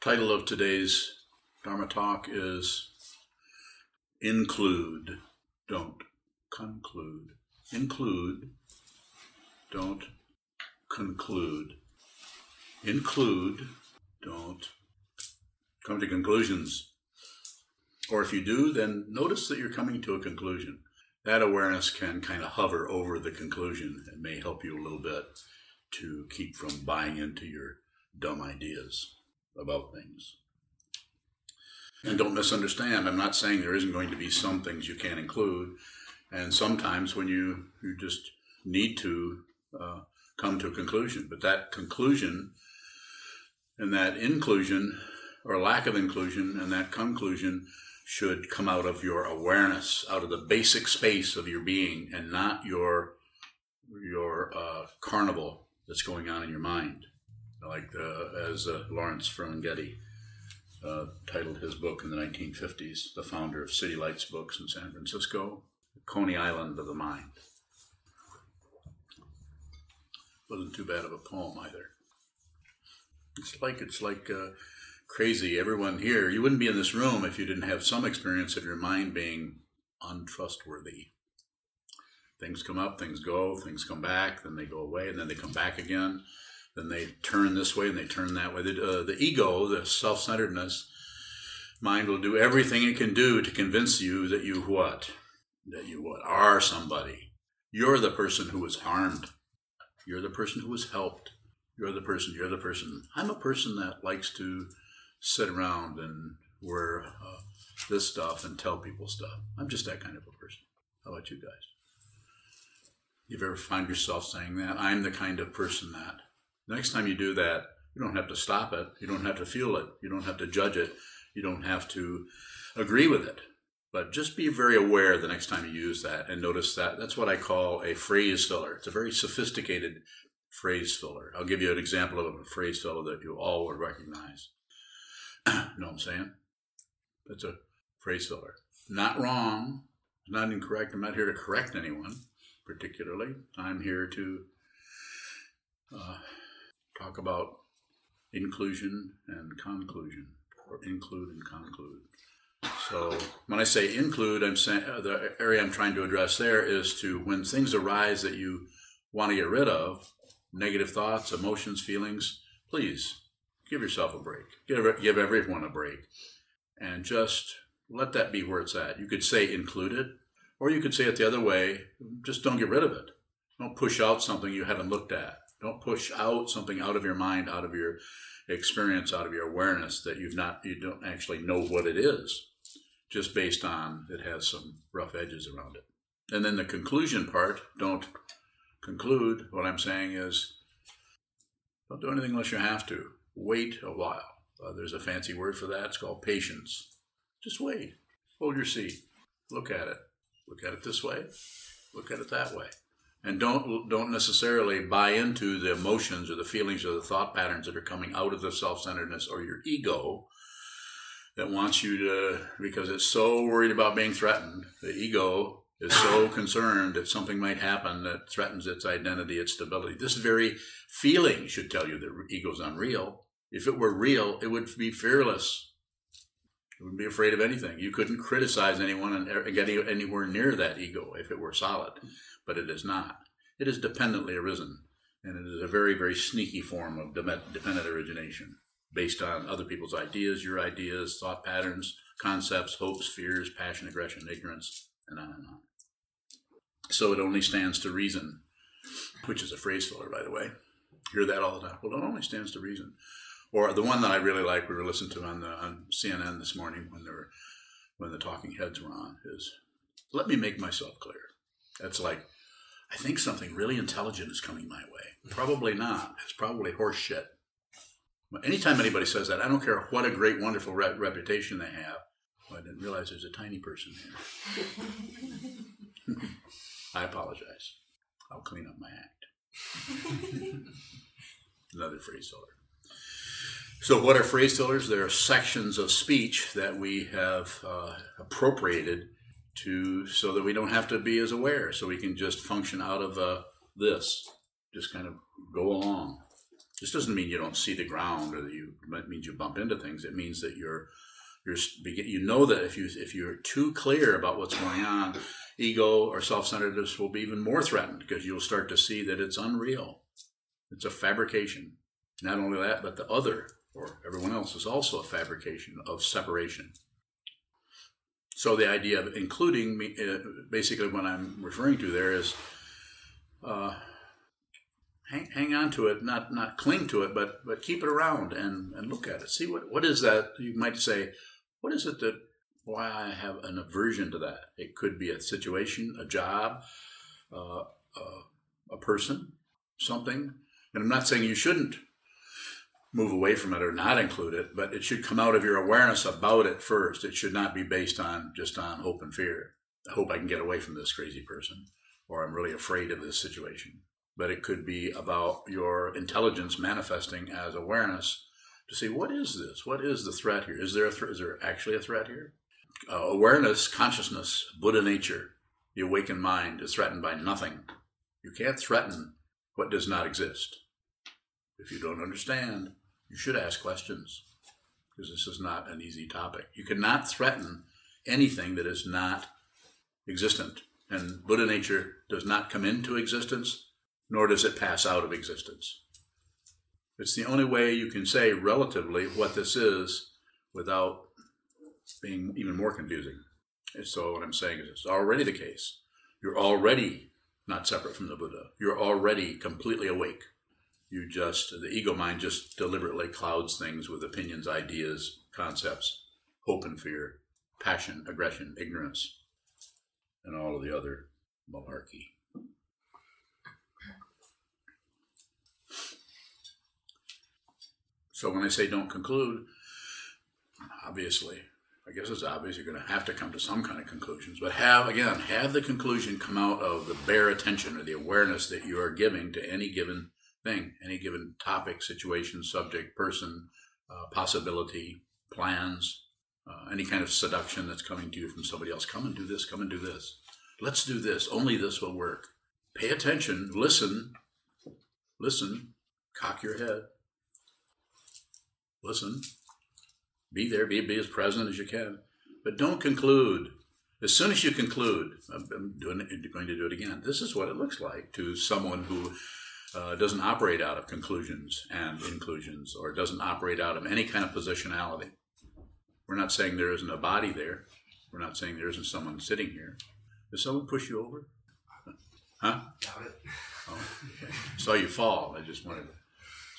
Title of today's Dharma talk is Include, Don't Conclude. Include, Don't Conclude. Include, Don't come to conclusions. Or if you do, then notice that you're coming to a conclusion. That awareness can kind of hover over the conclusion and may help you a little bit to keep from buying into your dumb ideas about things. And don't misunderstand, I'm not saying there isn't going to be some things you can't include. And sometimes when you, you just need to uh, come to a conclusion, but that conclusion and that inclusion or lack of inclusion and that conclusion should come out of your awareness, out of the basic space of your being, and not your your uh, carnival that's going on in your mind like the, as uh, Lawrence Ferlinghetti uh, titled his book in the 1950s, the founder of City Lights Books in San Francisco, Coney Island of the Mind. Wasn't too bad of a poem either. It's like it's like uh, crazy. Everyone here, you wouldn't be in this room if you didn't have some experience of your mind being untrustworthy. Things come up, things go, things come back, then they go away, and then they come back again then they turn this way and they turn that way. The, uh, the ego, the self centeredness, mind will do everything it can do to convince you that you what? That you what? Are somebody. You're the person who was harmed. You're the person who was helped. You're the person, you're the person. I'm a person that likes to sit around and wear uh, this stuff and tell people stuff. I'm just that kind of a person. How about you guys? You've ever find yourself saying that? I'm the kind of person that. Next time you do that, you don't have to stop it. You don't have to feel it. You don't have to judge it. You don't have to agree with it. But just be very aware the next time you use that and notice that. That's what I call a phrase filler. It's a very sophisticated phrase filler. I'll give you an example of a phrase filler that you all would recognize. you know what I'm saying? That's a phrase filler. Not wrong, not incorrect. I'm not here to correct anyone particularly. I'm here to uh, talk about inclusion and conclusion, or include and conclude. So when I say include, I'm saying uh, the area I'm trying to address there is to when things arise that you want to get rid of, negative thoughts, emotions, feelings, please give yourself a break. Give, give everyone a break. And just let that be where it's at. You could say include it, or you could say it the other way just don't get rid of it. Don't push out something you haven't looked at. Don't push out something out of your mind, out of your experience, out of your awareness that you've not, you don't actually know what it is, just based on it has some rough edges around it. And then the conclusion part, don't conclude. What I'm saying is, don't do anything unless you have to. Wait a while. Uh, there's a fancy word for that. It's called patience. Just wait. Hold your seat. Look at it. Look at it this way. Look at it that way and don't don't necessarily buy into the emotions or the feelings or the thought patterns that are coming out of the self-centeredness or your ego that wants you to because it's so worried about being threatened. The ego is so concerned that something might happen that threatens its identity its stability. This very feeling should tell you that ego's unreal. If it were real it would be fearless. It wouldn't be afraid of anything. You couldn't criticize anyone and er, get anywhere near that ego if it were solid but it is not. It is dependently arisen, and it is a very, very sneaky form of dependent origination based on other people's ideas, your ideas, thought patterns, concepts, hopes, fears, passion, aggression, ignorance, and on and on. So it only stands to reason, which is a phrase filler, by the way. Hear that all the time. Well, it only stands to reason. Or the one that I really like, we were listening to on the on CNN this morning when they were when the talking heads were on, is let me make myself clear. That's like I think something really intelligent is coming my way. Probably not. It's probably horse shit. But anytime anybody says that, I don't care what a great, wonderful re- reputation they have. Well, I didn't realize there's a tiny person here. I apologize. I'll clean up my act. Another phrase filler. So, what are phrase fillers? They're sections of speech that we have uh, appropriated to so that we don't have to be as aware, so we can just function out of uh, this, just kind of go along. This doesn't mean you don't see the ground or that you it means you bump into things. It means that you're you're you know that if you if you're too clear about what's going on, ego or self-centeredness will be even more threatened because you'll start to see that it's unreal. It's a fabrication. Not only that, but the other or everyone else is also a fabrication of separation. So the idea of including me, uh, basically, what I'm referring to there is uh, hang, hang on to it, not not cling to it, but but keep it around and, and look at it. See what what is that? You might say, what is it that why I have an aversion to that? It could be a situation, a job, uh, uh, a person, something. And I'm not saying you shouldn't move away from it or not include it, but it should come out of your awareness about it first. It should not be based on just on hope and fear. I hope I can get away from this crazy person, or I'm really afraid of this situation but it could be about your intelligence manifesting as awareness to see what is this? What is the threat here? Is there a th- is there actually a threat here? Uh, awareness, consciousness, Buddha nature, the awakened mind is threatened by nothing. You can't threaten what does not exist. If you don't understand, you should ask questions because this is not an easy topic. You cannot threaten anything that is not existent. And Buddha nature does not come into existence nor does it pass out of existence. It's the only way you can say relatively what this is without being even more confusing. And so, what I'm saying is, it's already the case. You're already not separate from the Buddha. You're already completely awake. You just, the ego mind just deliberately clouds things with opinions, ideas, concepts, hope and fear, passion, aggression, ignorance, and all of the other malarkey. So when I say don't conclude, obviously, I guess it's obvious you're going to have to come to some kind of conclusions, but have, again, have the conclusion come out of the bare attention or the awareness that you are giving to any given thing, any given topic, situation, subject, person, uh, possibility, plans, uh, any kind of seduction that's coming to you from somebody else. Come and do this, come and do this. Let's do this. Only this will work. Pay attention, listen, listen, cock your head, listen, be there, be, be as present as you can, but don't conclude. As soon as you conclude, I'm doing, going to do it again. This is what it looks like to someone who uh, doesn't operate out of conclusions and inclusions, or doesn't operate out of any kind of positionality. We're not saying there isn't a body there. We're not saying there isn't someone sitting here. Does someone push you over? Huh? Got it. Oh, okay. Saw you fall. I just wanted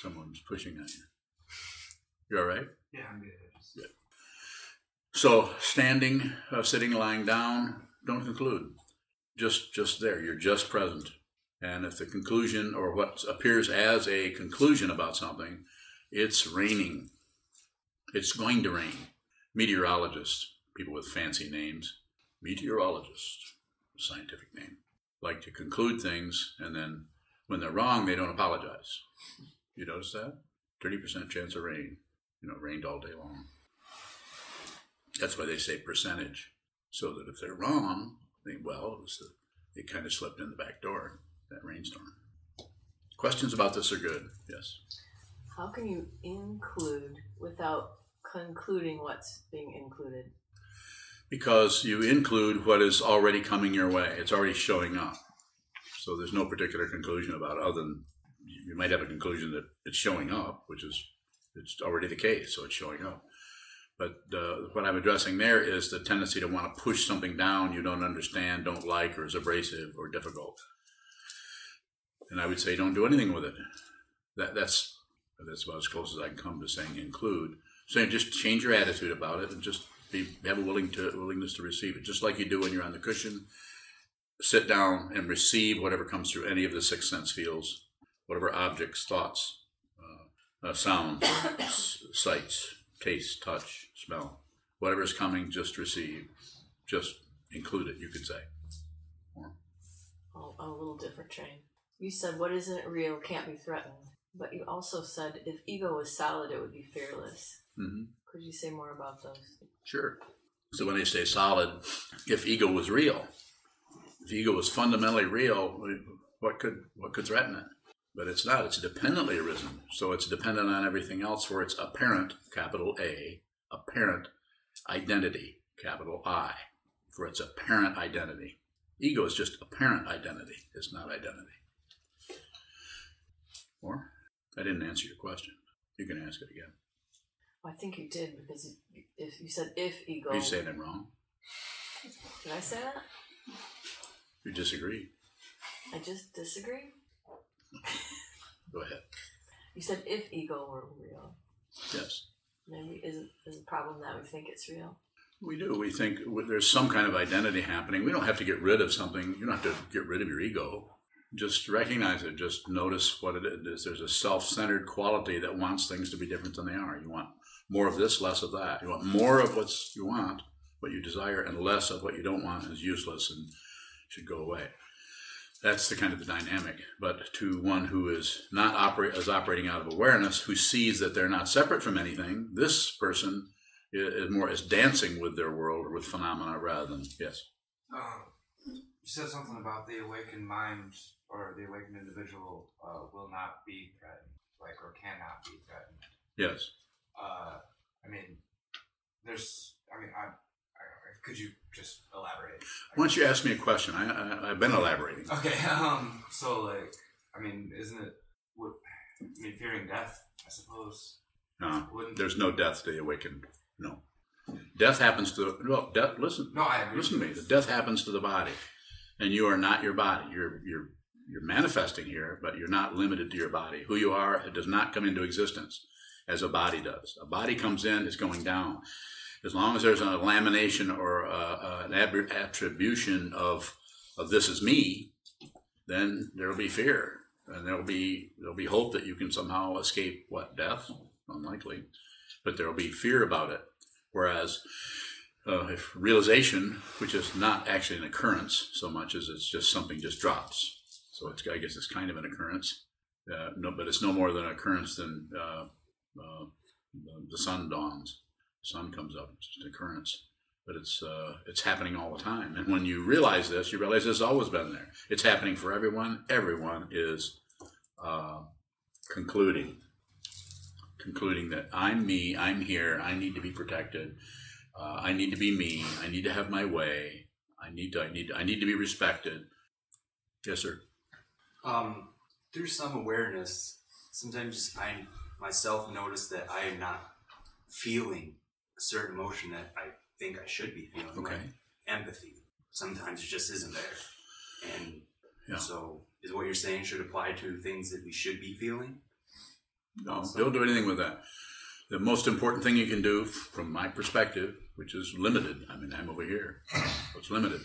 someone's pushing on you. You all right? Yeah, I'm good. Good. So, standing, uh, sitting, lying down, don't conclude. Just, just there. You're just present. And if the conclusion or what appears as a conclusion about something, it's raining. It's going to rain. Meteorologists, people with fancy names, meteorologists, scientific name, like to conclude things and then when they're wrong, they don't apologize. You notice that? 30% chance of rain you know, rained all day long. That's why they say percentage, so that if they're wrong, they well, it was it kind of slipped in the back door that rainstorm. Questions about this are good. Yes. How can you include without concluding what's being included? Because you include what is already coming your way. It's already showing up. So there's no particular conclusion about it other than you might have a conclusion that it's showing up, which is it's already the case, so it's showing up. But uh, what I'm addressing there is the tendency to want to push something down you don't understand, don't like, or is abrasive or difficult. And I would say don't do anything with it. That, that's that's about as close as I can come to saying include. Saying just change your attitude about it and just be have a willing to willingness to receive it, just like you do when you're on the cushion. Sit down and receive whatever comes through any of the six sense fields, whatever objects, thoughts, uh, sounds, sights, taste, touch, smell, whatever is coming, just receive, just include it. You could say. Or, a little different train. You said what isn't real can't be threatened, but you also said if ego was solid, it would be fearless. Mm-hmm. Could you say more about those? Sure. So when they say solid, if ego was real, if ego was fundamentally real, what could what could threaten it? but it's not. It's dependently arisen. So it's dependent on everything else for its apparent, capital A, apparent identity, capital I, for its apparent identity. Ego is just apparent identity, it's not identity. Or, I didn't answer your question. You can ask it again. I think you did because if you said if ego. You saying I'm wrong? Did I say that? You disagree. I just disagree. Go ahead. You said if ego were real. Yes. Maybe is it is a problem that we think it's real. We do. We think there's some kind of identity happening. We don't have to get rid of something. You don't have to get rid of your ego. Just recognize it. Just notice what it is. There's a self-centered quality that wants things to be different than they are. You want more of this, less of that. You want more of what you want, what you desire, and less of what you don't want is useless and should go away. That's the kind of the dynamic. But to one who is not operate is operating out of awareness, who sees that they're not separate from anything, this person is more is dancing with their world or with phenomena rather than yes. Uh, you said something about the awakened mind or the awakened individual uh, will not be threatened, like or cannot be threatened. Yes. Uh, I mean, there's. I mean, I, I, could you just elaborate? Once you ask me a question, I, I have been elaborating. Okay. Um. So like, I mean, isn't it? What, I mean, fearing death, I suppose. No, Wouldn't, there's no death to the awakened. No, death happens to well. Death. Listen. No, I agree. Listen to me. The death happens to the body, and you are not your body. You're you're you're manifesting here, but you're not limited to your body. Who you are, it does not come into existence as a body does. A body comes in, is going down. As long as there's a lamination or a, a, an attribution of of this is me, then there will be fear, and there will be there'll be hope that you can somehow escape what death, unlikely, but there will be fear about it. Whereas uh, if realization, which is not actually an occurrence so much as it's just something just drops, so it's, I guess it's kind of an occurrence. Uh, no, but it's no more than an occurrence than uh, uh, the sun dawns, the sun comes up. It's just an occurrence, but it's uh, it's happening all the time. And when you realize this, you realize it's always been there. It's happening for everyone. Everyone is uh, concluding concluding that I'm me. I'm here. I need to be protected. Uh, I need to be me. I need to have my way. I need to. I need. To, I need to be respected. Yes, sir. Um, through some awareness, sometimes I myself notice that I am not feeling a certain emotion that I think I should be feeling. Okay. Like empathy. Sometimes it just isn't there. And yeah. so is what you're saying should apply to things that we should be feeling? No, don't do anything with that. The most important thing you can do, from my perspective, which is limited, I mean, I'm over here, so it's limited,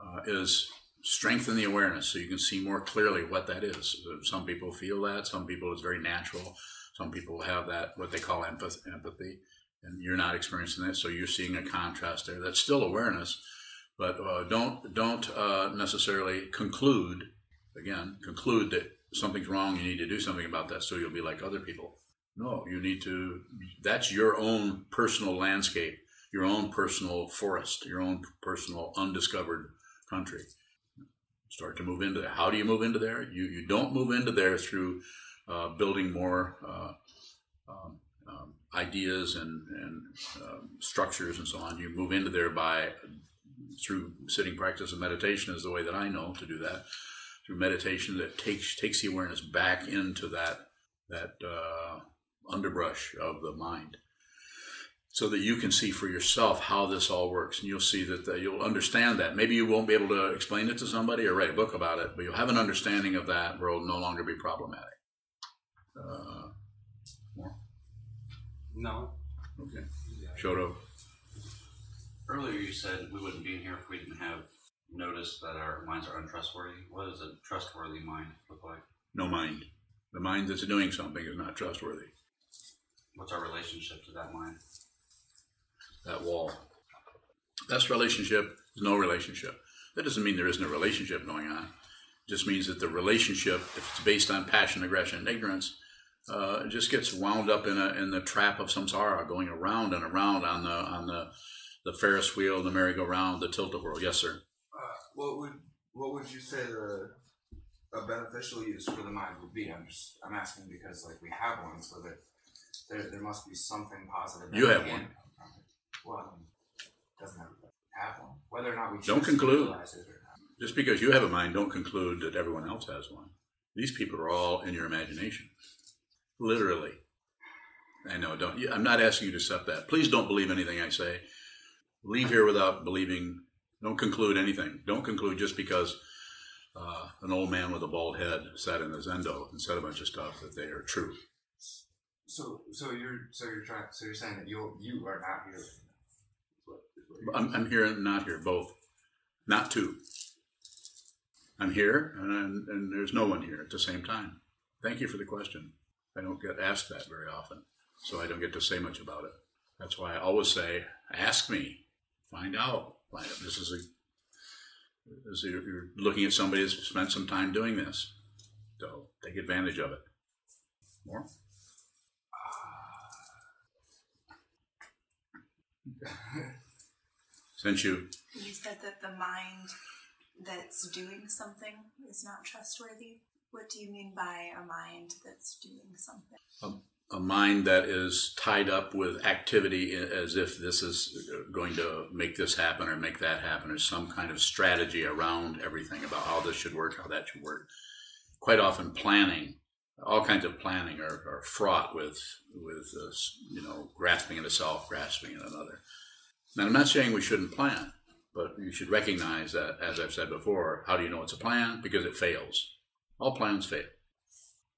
uh, is strengthen the awareness so you can see more clearly what that is. Some people feel that, some people it's very natural, some people have that, what they call empathy, and you're not experiencing that, so you're seeing a contrast there. That's still awareness, but uh, don't don't uh, necessarily conclude. Again, conclude that something's wrong. You need to do something about that, so you'll be like other people. No, you need to. That's your own personal landscape, your own personal forest, your own personal undiscovered country. Start to move into there. How do you move into there? You you don't move into there through uh, building more uh, um, um, ideas and, and um, structures and so on. You move into there by through sitting practice and meditation is the way that I know to do that. Through meditation that takes takes the awareness back into that that uh, underbrush of the mind, so that you can see for yourself how this all works, and you'll see that the, you'll understand that. Maybe you won't be able to explain it to somebody or write a book about it, but you'll have an understanding of that where it'll no longer be problematic. Uh, more? No. Okay. Shoto. Earlier you said we wouldn't be in here if we didn't have noticed that our minds are untrustworthy. What does a trustworthy mind look like? No mind. The mind that's doing something is not trustworthy. What's our relationship to that mind? That wall. Best relationship is no relationship. That doesn't mean there isn't a relationship going on. It just means that the relationship, if it's based on passion, aggression, and ignorance, uh, just gets wound up in a in the trap of samsara, going around and around on the on the the Ferris wheel, the merry-go-round, the tilt-a-whirl. Yes, sir. Uh, what would what would you say the a beneficial use for the mind would be. I'm just I'm asking because like we have one, so that there there must be something positive. You have one. Come from it. Well, doesn't have one? Whether or not we Don't conclude. it or not. Just because you have a mind, don't conclude that everyone else has one. These people are all in your imagination. Literally. I know, don't? I'm not asking you to accept that. Please don't believe anything I say. Leave here without believing. Don't conclude anything. Don't conclude just because uh, an old man with a bald head sat in his zendo and said a bunch of stuff that they are true. So so you're so you're trying so you're saying that you you are not here. Is what- is what you're- I'm, I'm here and not here, both. Not two. I'm here and, I'm, and there's no one here at the same time. Thank you for the question. I don't get asked that very often, so I don't get to say much about it. That's why I always say, ask me, find out. This is a this is you're, you're looking at somebody who's spent some time doing this, so take advantage of it. More? Since you You said that the mind that's doing something is not trustworthy. What do you mean by a mind that's doing something? a mind that is tied up with activity as if this is going to make this happen or make that happen or some kind of strategy around everything about how this should work, how that should work. Quite often, planning, all kinds of planning are, are fraught with with uh, this, you know, grasping at a self, grasping at another. Now, I'm not saying we shouldn't plan, but you should recognize that, as I've said before, how do you know it's a plan? Because it fails. All plans fail.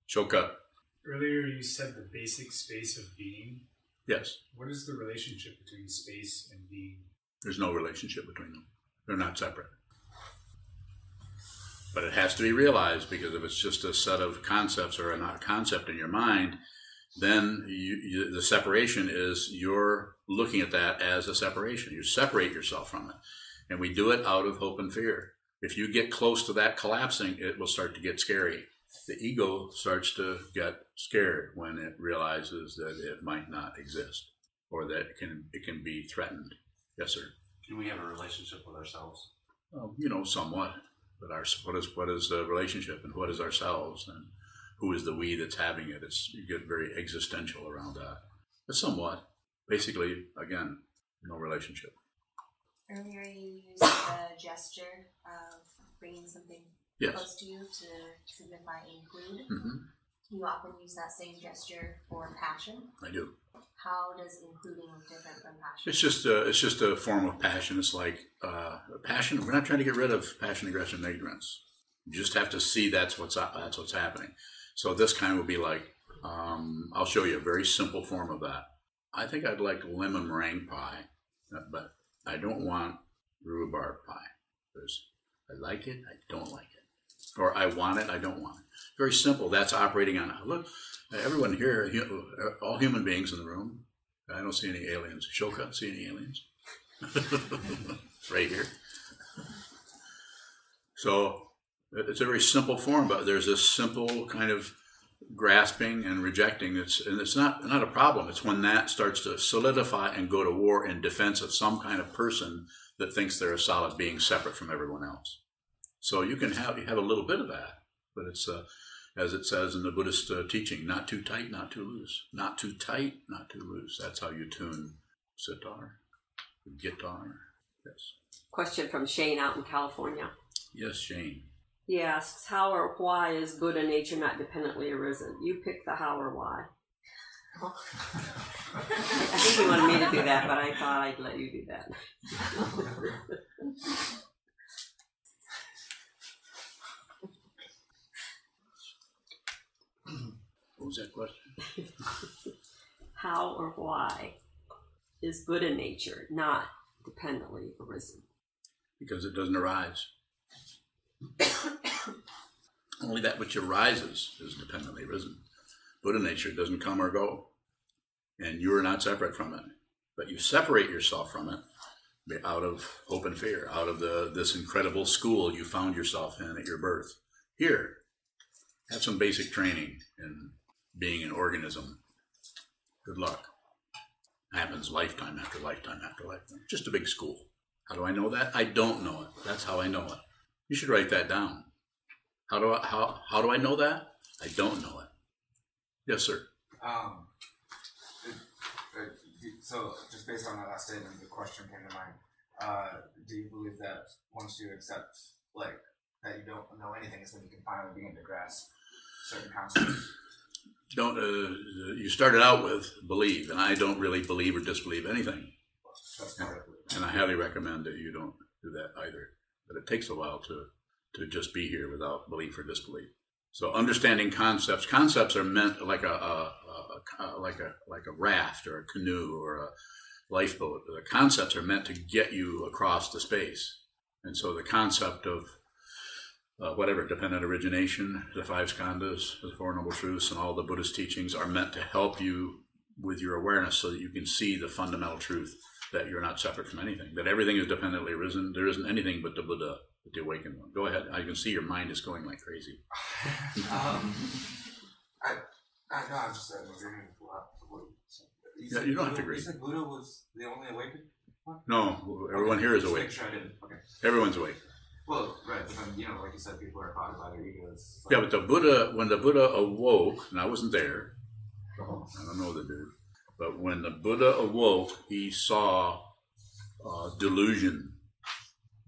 Choke up. Earlier, you said the basic space of being. Yes. What is the relationship between space and being? There's no relationship between them. They're not separate. But it has to be realized because if it's just a set of concepts or a concept in your mind, then you, you, the separation is you're looking at that as a separation. You separate yourself from it. And we do it out of hope and fear. If you get close to that collapsing, it will start to get scary. The ego starts to get scared when it realizes that it might not exist or that it can, it can be threatened. Yes, sir. Can we have a relationship with ourselves? Well, you know, somewhat. But our what is what is the relationship and what is ourselves and who is the we that's having it? It's you get very existential around that. But somewhat. Basically, again, no relationship. Earlier, you used the gesture of bringing something Yes. close to you to signify include. hmm You often use that same gesture for passion. I do. How does including look different from passion? It's just a, it's just a form of passion. It's like uh, passion. We're not trying to get rid of passion, aggression, and ignorance. You just have to see that's what's that's what's happening. So this kind would be like um, I'll show you a very simple form of that. I think I'd like lemon meringue pie, uh, but I don't want rhubarb pie. There's I like it, I don't like it, or I want it, I don't want it. Very simple. That's operating on look. Everyone here, all human beings in the room. I don't see any aliens. Shoka, see any aliens? right here. So it's a very simple form, but there's this simple kind of grasping and rejecting. It's and it's not not a problem. It's when that starts to solidify and go to war in defense of some kind of person that thinks they're a solid being separate from everyone else. So you can have you have a little bit of that, but it's uh, as it says in the Buddhist uh, teaching, not too tight, not too loose, not too tight, not too loose. That's how you tune sitar, guitar. Yes, Question from Shane out in California. yes, Shane. He asks, How or why is Buddha nature not dependently arisen? You pick the how or why. I think you wanted me to do that, but I thought I'd let you do that. What was that question? How or why is Buddha nature not dependently arisen? Because it doesn't arise. Only that which arises is dependently risen. Buddha nature doesn't come or go, and you are not separate from it. But you separate yourself from it out of hope and fear, out of the this incredible school you found yourself in at your birth. Here, have some basic training in being an organism. Good luck. Happens lifetime after lifetime after lifetime. Just a big school. How do I know that? I don't know it. That's how I know it. You should write that down. How do I how how do I know that? I don't know it. Yes, sir. Um, so just based on that last statement, the question came to mind. Uh, do you believe that once you accept, like, that you don't know anything, is when you can finally begin to grasp certain concepts? Don't uh, you started out with believe, and I don't really believe or disbelieve anything. That's part of it. And I highly recommend that you don't do that either. But it takes a while to to just be here without belief or disbelief. So understanding concepts, concepts are meant like a, a, a, a like a like a raft or a canoe or a lifeboat. The concepts are meant to get you across the space. And so the concept of uh, whatever, dependent origination, the five skandhas, the Four Noble Truths, and all the Buddhist teachings are meant to help you with your awareness so that you can see the fundamental truth that you're not separate from anything, that everything is dependently arisen. There isn't anything but the Buddha, but the awakened one. Go ahead. I can see your mind is going like crazy. um, I, I know, I'm just agreeing with what, you Yeah, said you don't have Buddha- to agree. You said Buddha was the only awakened one? No, everyone here is awake. sure I. Okay. Everyone's awake. Well, right, but then, you know, like you said, people are caught by their egos. Yeah, but the Buddha, when the Buddha awoke, and I wasn't there, I don't know the dude, but when the Buddha awoke, he saw uh, delusion.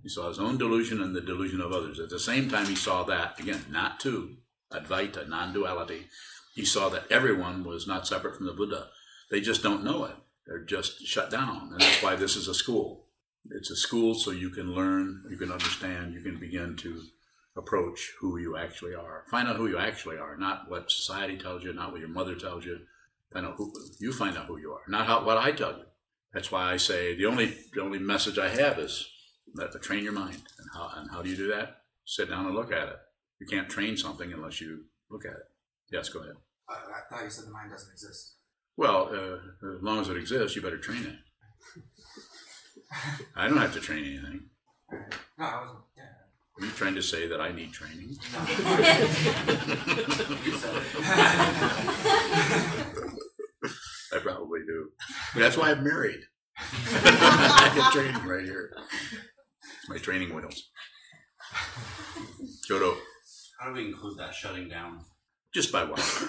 He saw his own delusion and the delusion of others. At the same time, he saw that, again, not two, Advaita, non duality. He saw that everyone was not separate from the Buddha. They just don't know it. They're just shut down. And that's why this is a school. It's a school so you can learn, you can understand, you can begin to approach who you actually are. Find out who you actually are, not what society tells you, not what your mother tells you. Find out who you find out who you are, not how, what I tell you. That's why I say the only the only message I have is that to train your mind. And how and how do you do that? Sit down and look at it. You can't train something unless you look at it. Yes, go ahead. I, I thought you said the mind doesn't exist. Well, uh, as long as it exists, you better train it. I don't have to train anything. No, I wasn't. Yeah. Are you trying to say that I need training? No. you said it. I probably do. That's why I'm married. I get training right here. It's my training wheels. Jodo, How do we include that shutting down? just by watching.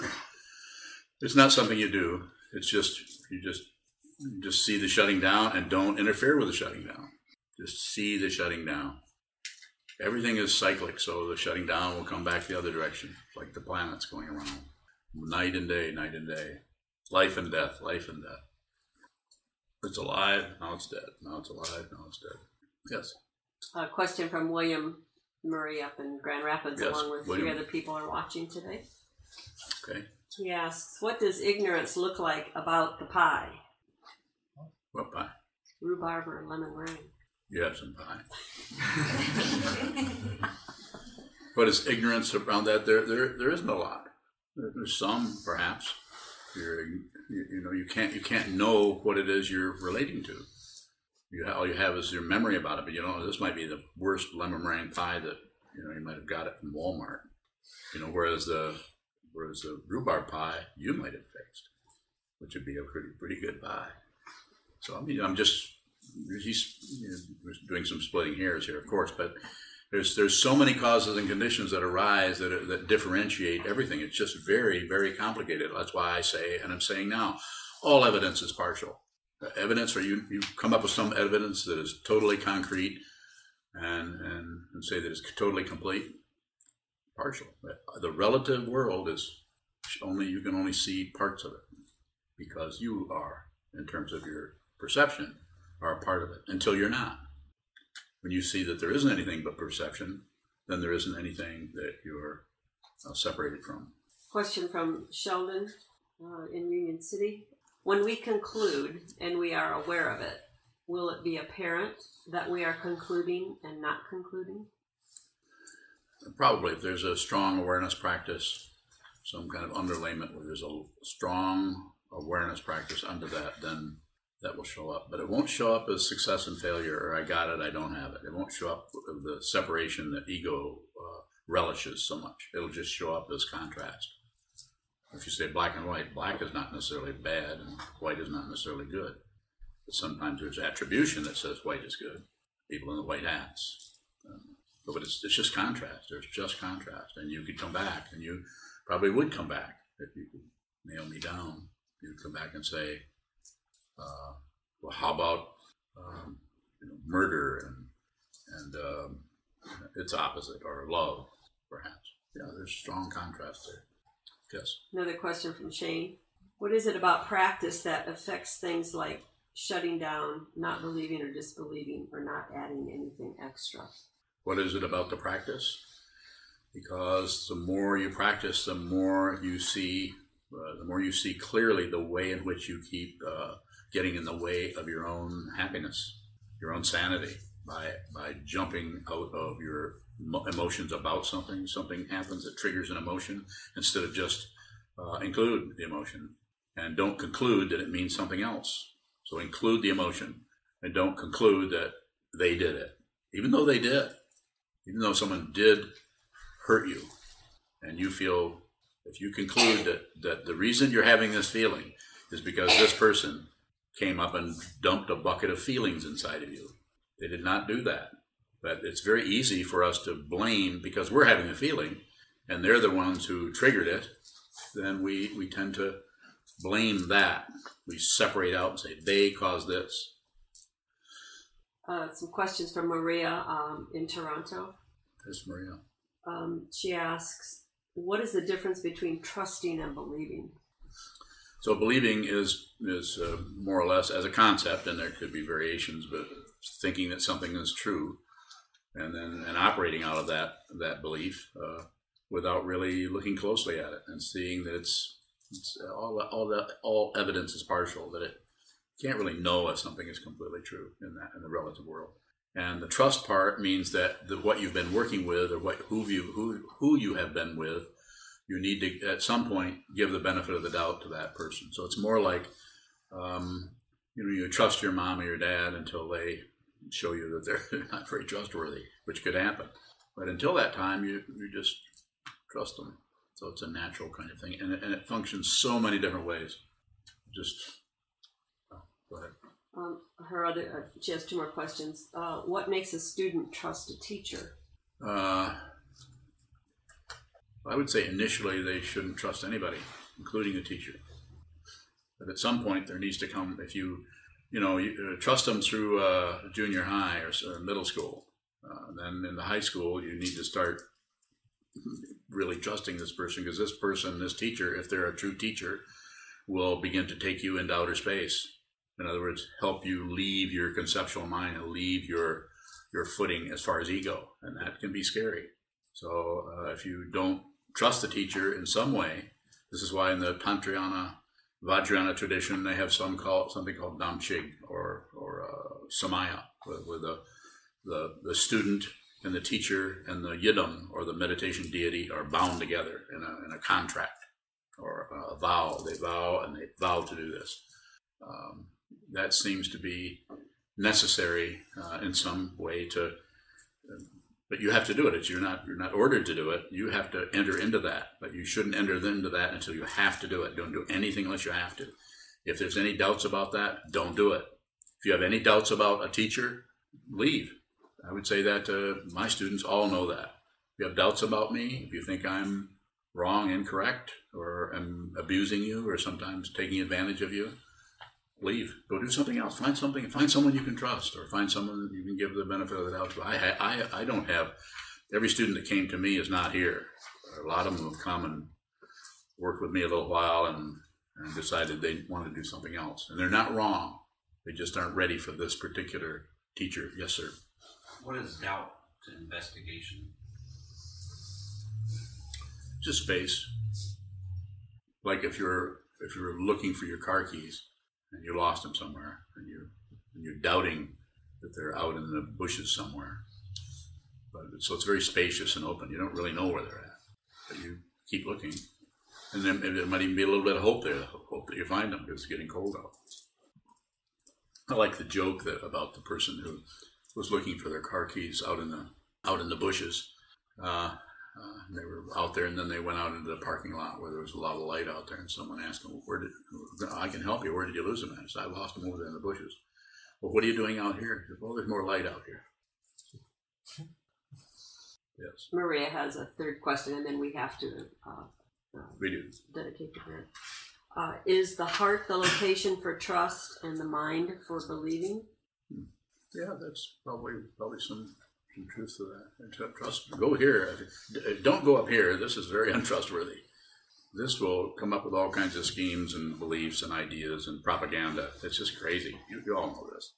It's not something you do. It's just you just you just see the shutting down and don't interfere with the shutting down. Just see the shutting down. Everything is cyclic, so the shutting down will come back the other direction, like the planets going around. Night and day, night and day. Life and death, life and death. It's alive, now it's dead. Now it's alive, now it's dead. Yes. A question from William Murray up in Grand Rapids, Yes, along with William. three other people are watching today. Okay. He asks, "What does ignorance look like about the pie? What pie? Rhubarb or lemon meringue?" You have some pie. What is ignorance around that? There, there, there isn't a lot. There's some, perhaps. You're, you, you know, you can't, you can't know what it is you're relating to. You, all you have is your memory about it. But you know, this might be the worst lemon meringue pie that you know you might have got it from Walmart. You know, whereas the, whereas the rhubarb pie you might have fixed, which would be a pretty, pretty good pie. So I mean, I'm just he's you know, doing some splitting hairs here, of course, but there's there's so many causes and conditions that arise that that differentiate everything. It's just very very complicated. That's why I say, and I'm saying now, all evidence is partial. Uh, evidence, or you you come up with some evidence that is totally concrete, and and, and say that it's totally complete. Partial. The relative world is only you can only see parts of it because you are, in terms of your perception, are a part of it until you're not. When you see that there isn't anything but perception, then there isn't anything that you're uh, separated from. Question from Sheldon uh, in Union City. When we conclude and we are aware of it, will it be apparent that we are concluding and not concluding? Probably, if there's a strong awareness practice, some kind of underlayment where there's a strong awareness practice under that, then that will show up. But it won't show up as success and failure, or I got it, I don't have it. It won't show up the separation that ego uh, relishes so much. It'll just show up as contrast. If you say black and white, black is not necessarily bad, and white is not necessarily good. But sometimes there's attribution that says white is good. People in the white hats. Um, but it's, it's just contrast. There's just contrast. And you could come back, and you probably would come back if you could nail me down. You'd come back and say, uh, well, how about um, you know, murder and, and um, its opposite, or love, perhaps? Yeah, there's strong contrast there. Yes. Another question from Shane. What is it about practice that affects things like shutting down, not believing or disbelieving, or not adding anything extra? What is it about the practice? Because the more you practice, the more you see, uh, the more you see clearly the way in which you keep uh, getting in the way of your own happiness, your own sanity, by by jumping out of your emotions about something. Something happens that triggers an emotion instead of just uh, include the emotion and don't conclude that it means something else. So include the emotion and don't conclude that they did it, even though they did, even though someone did hurt you, and you feel if you conclude that that the reason you're having this feeling is because this person came up and dumped a bucket of feelings inside of you. They did not do that. But it's very easy for us to blame because we're having a feeling and they're the ones who triggered it. Then we, we tend to blame that. We separate out and say, they caused this. Uh, some questions from Maria um, in Toronto. Yes, Maria. Um, she asks, what is the difference between trusting and believing? So believing is is uh, more or less as a concept, and there could be variations, but thinking that something is true and then and operating out of that that belief uh, without really looking closely at it and seeing that it's, it's all all the all evidence is partial that it can't really know if something is completely true in that in the relative world. And the trust part means that the, what you've been working with or what who you who who you have been with, you need to at some point give the benefit of the doubt to that person. So it's more like um, you know you trust your mom or your dad until they show you that they're not very trustworthy, which could happen. But until that time, you, you just trust them. So it's a natural kind of thing. And it, and it functions so many different ways. Just, oh, go ahead. Um, her other, uh, she has two more questions. Uh, what makes a student trust a teacher? Uh, I would say initially they shouldn't trust anybody, including a teacher. But at some point, there needs to come, if you you know, you, uh, trust them through uh, junior high or, or middle school. Uh, then in the high school, you need to start really trusting this person because this person, this teacher, if they're a true teacher, will begin to take you into outer space. In other words, help you leave your conceptual mind and leave your your footing as far as ego, and that can be scary. So uh, if you don't trust the teacher in some way, this is why in the Tantrayana Vajrayana tradition, they have some call something called Damchig or or uh, Samaya, where, where, the, the the student and the teacher and the yidam or the meditation deity are bound together in a, in a contract or a vow. They vow and they vow to do this. Um, that seems to be necessary uh, in some way to but you have to do it. It's, you're not you're not ordered to do it. You have to enter into that, but you shouldn't enter into that until you have to do it. Don't do anything unless you have to. If there's any doubts about that, don't do it. If you have any doubts about a teacher, leave. I would say that to my students all know that. If you have doubts about me, if you think I'm wrong, incorrect, or I'm abusing you, or sometimes taking advantage of you, leave. Go do something else. Find something. Find someone you can trust, or find someone you can give the benefit of the doubt to. I, I, I don't have. Every student that came to me is not here. A lot of them have come and worked with me a little while and, and decided they want to do something else, and they're not wrong. They just aren't ready for this particular teacher. Yes, sir. What is doubt to investigation? Just space. Like if you're if you're looking for your car keys and you lost them somewhere, and you and you're doubting that they're out in the bushes somewhere. But so it's very spacious and open. You don't really know where they're at, but you keep looking, and then there might even be a little bit of hope there. Hope that you find them because it's getting cold out. I like the joke that about the person who was looking for their car keys out in the out in the bushes. Uh, uh, they were out there, and then they went out into the parking lot where there was a lot of light out there. And someone asked them, "Where did I can help you? Where did you lose them?" I said, "I lost them over there in the bushes." Well, what are you doing out here? Said, well, there's more light out here. Yes, Maria has a third question, and then we have to uh, uh, we do. dedicate the grant. Uh, is the heart the location for trust and the mind for believing? Yeah, that's probably probably some truth to that. Trust. Go here. Don't go up here. This is very untrustworthy. This will come up with all kinds of schemes and beliefs and ideas and propaganda. It's just crazy. You, you all know this.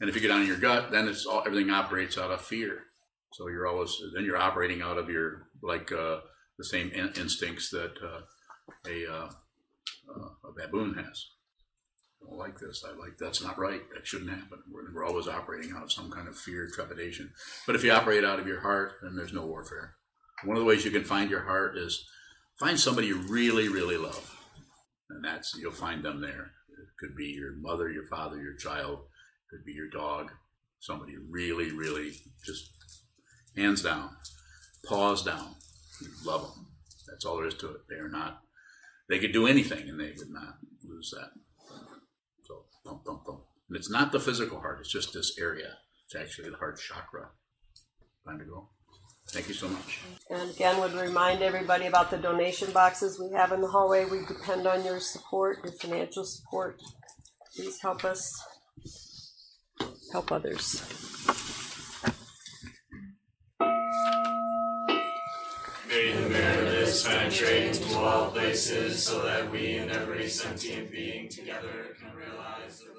And if you get down on your gut, then it's all everything operates out of fear. So you're always then you're operating out of your like uh, the same in- instincts that uh, a uh, uh, a baboon has. I don't like this. I like that's not right. That shouldn't happen. We're, we're always operating out of some kind of fear, trepidation. But if you operate out of your heart, then there's no warfare. One of the ways you can find your heart is find somebody you really, really love, and that's you'll find them there. It could be your mother, your father, your child. It could be your dog. Somebody really, really just hands down, paws down. You love them. That's all there is to it. They are not. They could do anything, and they would not lose that. So, thump, thump, thump. And it's not the physical heart, it's just this area. It's actually the heart chakra. Time to go. Thank you so much. And again, would remind everybody about the donation boxes we have in the hallway. We depend on your support, your financial support. Please help us help others. May this penetrate into all places so that we and every sentient being together can realize the